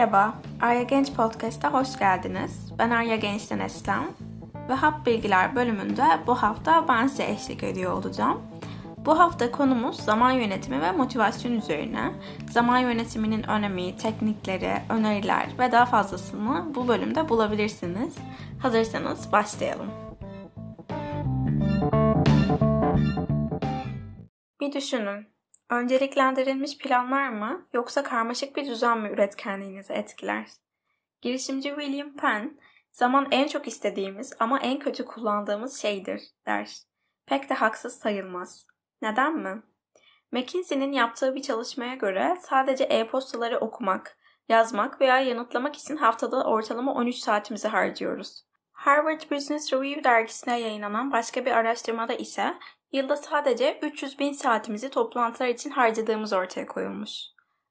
Merhaba, Arya Genç Podcast'a hoş geldiniz. Ben Arya Genç'ten Eslem ve Hap Bilgiler bölümünde bu hafta ben size eşlik ediyor olacağım. Bu hafta konumuz zaman yönetimi ve motivasyon üzerine. Zaman yönetiminin önemi, teknikleri, öneriler ve daha fazlasını bu bölümde bulabilirsiniz. Hazırsanız başlayalım. Bir düşünün. Önceliklendirilmiş planlar mı yoksa karmaşık bir düzen mi üretkenliğinizi etkiler? Girişimci William Penn, zaman en çok istediğimiz ama en kötü kullandığımız şeydir der. Pek de haksız sayılmaz. Neden mi? McKinsey'nin yaptığı bir çalışmaya göre sadece e-postaları okumak, yazmak veya yanıtlamak için haftada ortalama 13 saatimizi harcıyoruz. Harvard Business Review dergisine yayınlanan başka bir araştırmada ise yılda sadece 300 bin saatimizi toplantılar için harcadığımız ortaya koyulmuş.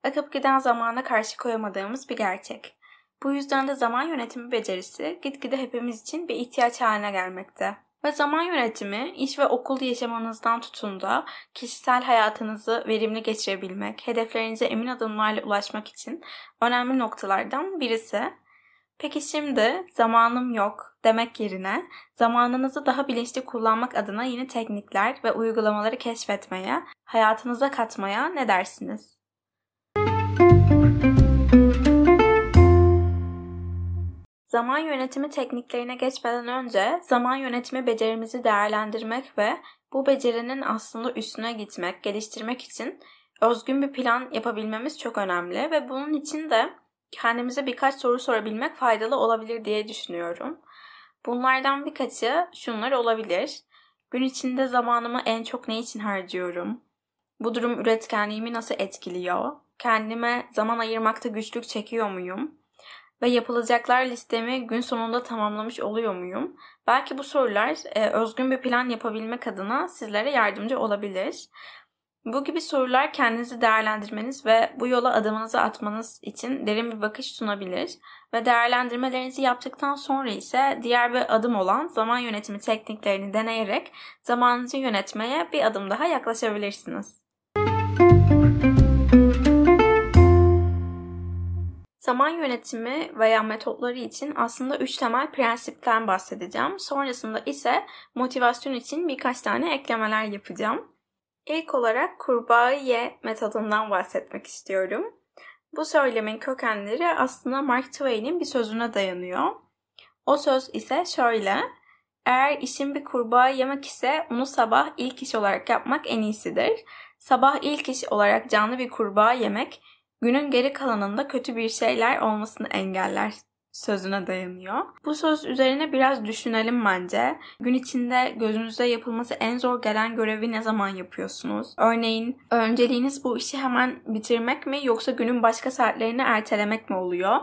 Akıp giden zamana karşı koyamadığımız bir gerçek. Bu yüzden de zaman yönetimi becerisi gitgide hepimiz için bir ihtiyaç haline gelmekte. Ve zaman yönetimi, iş ve okul yaşamanızdan tutun da kişisel hayatınızı verimli geçirebilmek, hedeflerinize emin adımlarla ulaşmak için önemli noktalardan birisi. Peki şimdi zamanım yok demek yerine zamanınızı daha bilinçli kullanmak adına yeni teknikler ve uygulamaları keşfetmeye, hayatınıza katmaya ne dersiniz? Zaman yönetimi tekniklerine geçmeden önce zaman yönetimi becerimizi değerlendirmek ve bu becerinin aslında üstüne gitmek, geliştirmek için özgün bir plan yapabilmemiz çok önemli ve bunun için de kendimize birkaç soru sorabilmek faydalı olabilir diye düşünüyorum. Bunlardan birkaçı şunlar olabilir. Gün içinde zamanımı en çok ne için harcıyorum? Bu durum üretkenliğimi nasıl etkiliyor? Kendime zaman ayırmakta güçlük çekiyor muyum? Ve yapılacaklar listemi gün sonunda tamamlamış oluyor muyum? Belki bu sorular e, özgün bir plan yapabilmek adına sizlere yardımcı olabilir. Bu gibi sorular kendinizi değerlendirmeniz ve bu yola adımınızı atmanız için derin bir bakış sunabilir ve değerlendirmelerinizi yaptıktan sonra ise diğer bir adım olan zaman yönetimi tekniklerini deneyerek zamanınızı yönetmeye bir adım daha yaklaşabilirsiniz. Zaman yönetimi veya metotları için aslında üç temel prensipten bahsedeceğim. Sonrasında ise motivasyon için birkaç tane eklemeler yapacağım. İlk olarak kurbağa ye metodundan bahsetmek istiyorum. Bu söylemin kökenleri aslında Mark Twain'in bir sözüne dayanıyor. O söz ise şöyle. Eğer işin bir kurbağa yemek ise onu sabah ilk iş olarak yapmak en iyisidir. Sabah ilk iş olarak canlı bir kurbağa yemek günün geri kalanında kötü bir şeyler olmasını engeller sözüne dayanıyor. Bu söz üzerine biraz düşünelim bence. Gün içinde gözünüze yapılması en zor gelen görevi ne zaman yapıyorsunuz? Örneğin önceliğiniz bu işi hemen bitirmek mi yoksa günün başka saatlerini ertelemek mi oluyor?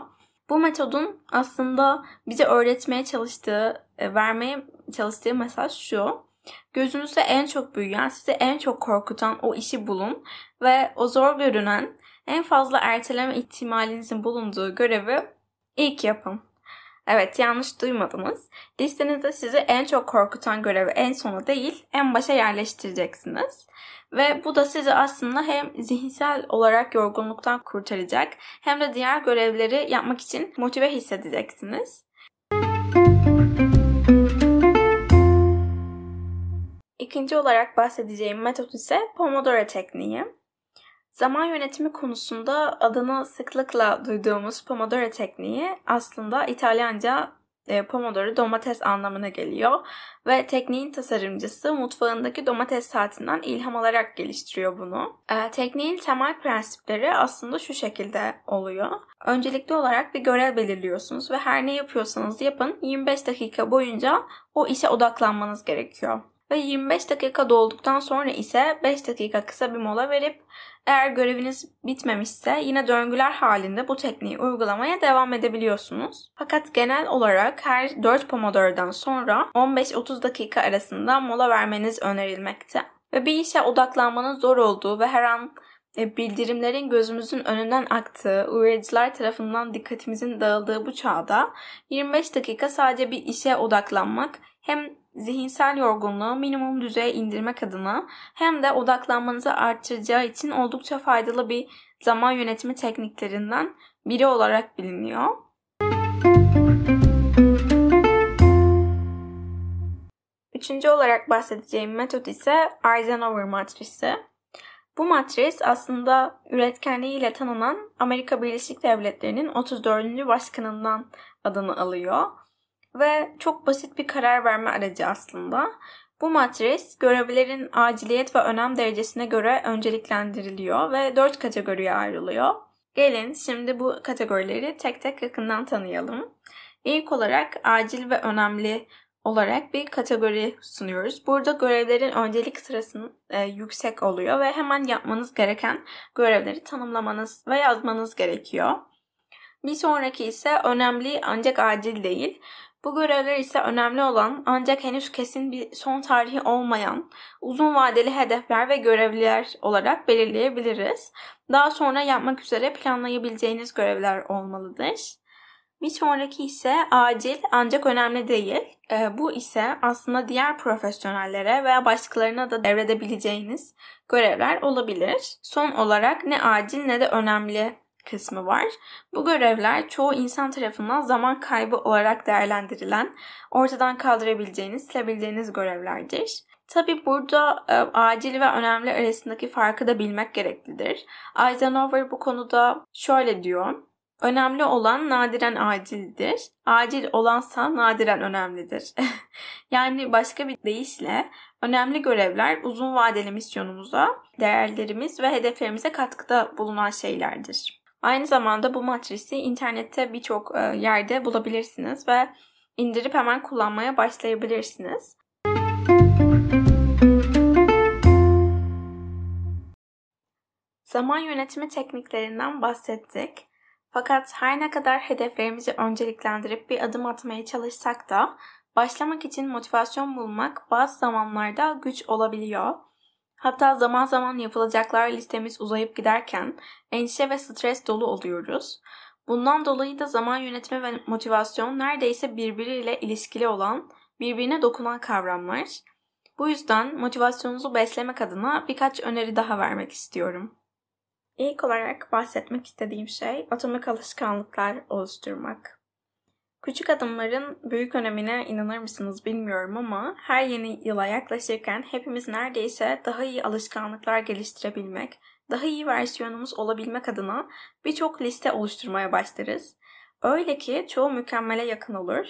Bu metodun aslında bize öğretmeye çalıştığı, e, vermeye çalıştığı mesaj şu. Gözünüzde en çok büyüyen, sizi en çok korkutan o işi bulun ve o zor görünen, en fazla erteleme ihtimalinizin bulunduğu görevi İlk yapın. Evet yanlış duymadınız. Listenizde sizi en çok korkutan görevi en sona değil en başa yerleştireceksiniz. Ve bu da sizi aslında hem zihinsel olarak yorgunluktan kurtaracak hem de diğer görevleri yapmak için motive hissedeceksiniz. İkinci olarak bahsedeceğim metot ise Pomodoro tekniği. Zaman yönetimi konusunda adını sıklıkla duyduğumuz Pomodoro tekniği aslında İtalyanca e, Pomodoro domates anlamına geliyor ve tekniğin tasarımcısı mutfağındaki domates saatinden ilham alarak geliştiriyor bunu. E, tekniğin temel prensipleri aslında şu şekilde oluyor. Öncelikli olarak bir görev belirliyorsunuz ve her ne yapıyorsanız yapın 25 dakika boyunca o işe odaklanmanız gerekiyor. Ve 25 dakika dolduktan sonra ise 5 dakika kısa bir mola verip eğer göreviniz bitmemişse yine döngüler halinde bu tekniği uygulamaya devam edebiliyorsunuz. Fakat genel olarak her 4 Pomodoro'dan sonra 15-30 dakika arasında mola vermeniz önerilmekte. Ve bir işe odaklanmanın zor olduğu ve her an e, bildirimlerin gözümüzün önünden aktığı, uyarıcılar tarafından dikkatimizin dağıldığı bu çağda 25 dakika sadece bir işe odaklanmak hem zihinsel yorgunluğu minimum düzeye indirmek adına hem de odaklanmanızı artıracağı için oldukça faydalı bir zaman yönetimi tekniklerinden biri olarak biliniyor. Üçüncü olarak bahsedeceğim metot ise Eisenhower matrisi. Bu matris aslında üretkenliğiyle tanınan Amerika Birleşik Devletleri'nin 34. başkanından adını alıyor. Ve çok basit bir karar verme aracı aslında. Bu matris görevlerin aciliyet ve önem derecesine göre önceliklendiriliyor ve dört kategoriye ayrılıyor. Gelin şimdi bu kategorileri tek tek yakından tanıyalım. İlk olarak acil ve önemli olarak bir kategori sunuyoruz. Burada görevlerin öncelik sırasının e, yüksek oluyor ve hemen yapmanız gereken görevleri tanımlamanız ve yazmanız gerekiyor. Bir sonraki ise önemli ancak acil değil. Bu görevler ise önemli olan ancak henüz kesin bir son tarihi olmayan uzun vadeli hedefler ve görevliler olarak belirleyebiliriz. Daha sonra yapmak üzere planlayabileceğiniz görevler olmalıdır. Bir sonraki ise acil ancak önemli değil. E, bu ise aslında diğer profesyonellere veya başkalarına da devredebileceğiniz görevler olabilir. Son olarak ne acil ne de önemli kısmı var. Bu görevler çoğu insan tarafından zaman kaybı olarak değerlendirilen, ortadan kaldırabileceğiniz, silebileceğiniz görevlerdir. Tabi burada e, acil ve önemli arasındaki farkı da bilmek gereklidir. Eisenhower bu konuda şöyle diyor. Önemli olan nadiren acildir. Acil olansa nadiren önemlidir. yani başka bir deyişle önemli görevler uzun vadeli misyonumuza, değerlerimiz ve hedeflerimize katkıda bulunan şeylerdir. Aynı zamanda bu matrisi internette birçok e, yerde bulabilirsiniz ve indirip hemen kullanmaya başlayabilirsiniz. Zaman yönetimi tekniklerinden bahsettik. Fakat her ne kadar hedeflerimizi önceliklendirip bir adım atmaya çalışsak da başlamak için motivasyon bulmak bazı zamanlarda güç olabiliyor. Hatta zaman zaman yapılacaklar listemiz uzayıp giderken endişe ve stres dolu oluyoruz. Bundan dolayı da zaman yönetimi ve motivasyon neredeyse birbiriyle ilişkili olan, birbirine dokunan kavramlar. Bu yüzden motivasyonunuzu beslemek adına birkaç öneri daha vermek istiyorum. İlk olarak bahsetmek istediğim şey atomik alışkanlıklar oluşturmak. Küçük adımların büyük önemine inanır mısınız bilmiyorum ama her yeni yıla yaklaşırken hepimiz neredeyse daha iyi alışkanlıklar geliştirebilmek, daha iyi versiyonumuz olabilmek adına birçok liste oluşturmaya başlarız. Öyle ki çoğu mükemmele yakın olur.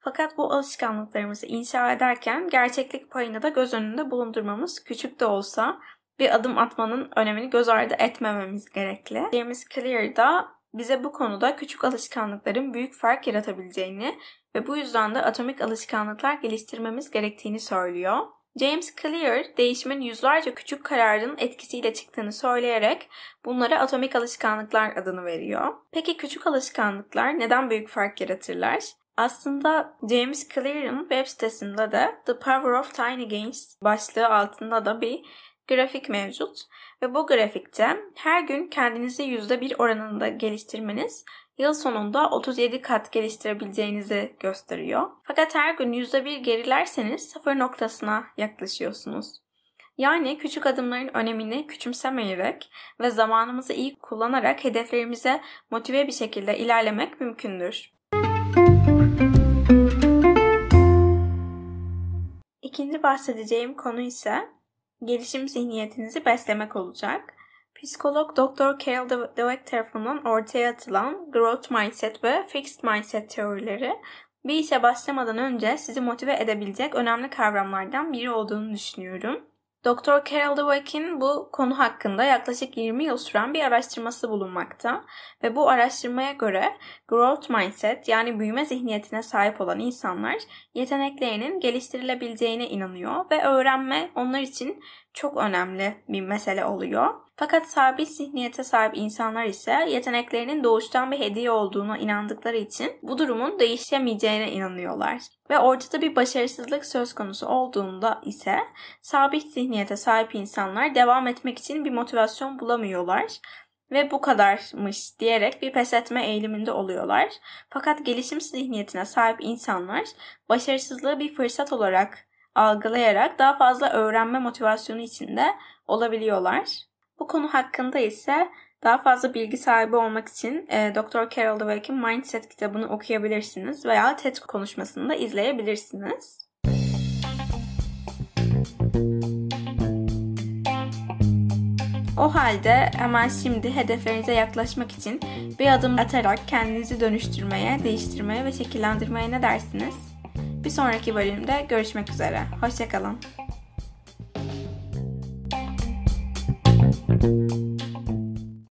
Fakat bu alışkanlıklarımızı inşa ederken gerçeklik payını da göz önünde bulundurmamız küçük de olsa bir adım atmanın önemini göz ardı etmememiz gerekli. James Clear da bize bu konuda küçük alışkanlıkların büyük fark yaratabileceğini ve bu yüzden de atomik alışkanlıklar geliştirmemiz gerektiğini söylüyor. James Clear, değişimin yüzlerce küçük kararın etkisiyle çıktığını söyleyerek bunlara atomik alışkanlıklar adını veriyor. Peki küçük alışkanlıklar neden büyük fark yaratırlar? Aslında James Clear'ın web sitesinde de The Power of Tiny Gains başlığı altında da bir grafik mevcut ve bu grafikte her gün kendinizi %1 oranında geliştirmeniz yıl sonunda 37 kat geliştirebileceğinizi gösteriyor. Fakat her gün %1 gerilerseniz sıfır noktasına yaklaşıyorsunuz. Yani küçük adımların önemini küçümsemeyerek ve zamanımızı iyi kullanarak hedeflerimize motive bir şekilde ilerlemek mümkündür. İkinci bahsedeceğim konu ise gelişim zihniyetinizi beslemek olacak. Psikolog Dr. Carol Dweck tarafından ortaya atılan Growth Mindset ve Fixed Mindset teorileri bir işe başlamadan önce sizi motive edebilecek önemli kavramlardan biri olduğunu düşünüyorum. Dr. Carol Dweck'in bu konu hakkında yaklaşık 20 yıl süren bir araştırması bulunmakta ve bu araştırmaya göre growth mindset yani büyüme zihniyetine sahip olan insanlar yeteneklerinin geliştirilebileceğine inanıyor ve öğrenme onlar için çok önemli bir mesele oluyor. Fakat sabit zihniyete sahip insanlar ise yeteneklerinin doğuştan bir hediye olduğuna inandıkları için bu durumun değişemeyeceğine inanıyorlar. Ve ortada bir başarısızlık söz konusu olduğunda ise sabit zihniyete sahip insanlar devam etmek için bir motivasyon bulamıyorlar ve bu kadarmış diyerek bir pes etme eğiliminde oluyorlar. Fakat gelişim zihniyetine sahip insanlar başarısızlığı bir fırsat olarak algılayarak daha fazla öğrenme motivasyonu içinde olabiliyorlar. Bu konu hakkında ise Daha fazla bilgi sahibi olmak için e, Dr. Carol Dweck'in Mindset kitabını okuyabilirsiniz veya TED konuşmasını da izleyebilirsiniz. O halde hemen şimdi hedeflerinize yaklaşmak için bir adım atarak kendinizi dönüştürmeye, değiştirmeye ve şekillendirmeye ne dersiniz? Bir sonraki bölümde görüşmek üzere. Hoşçakalın. Thank you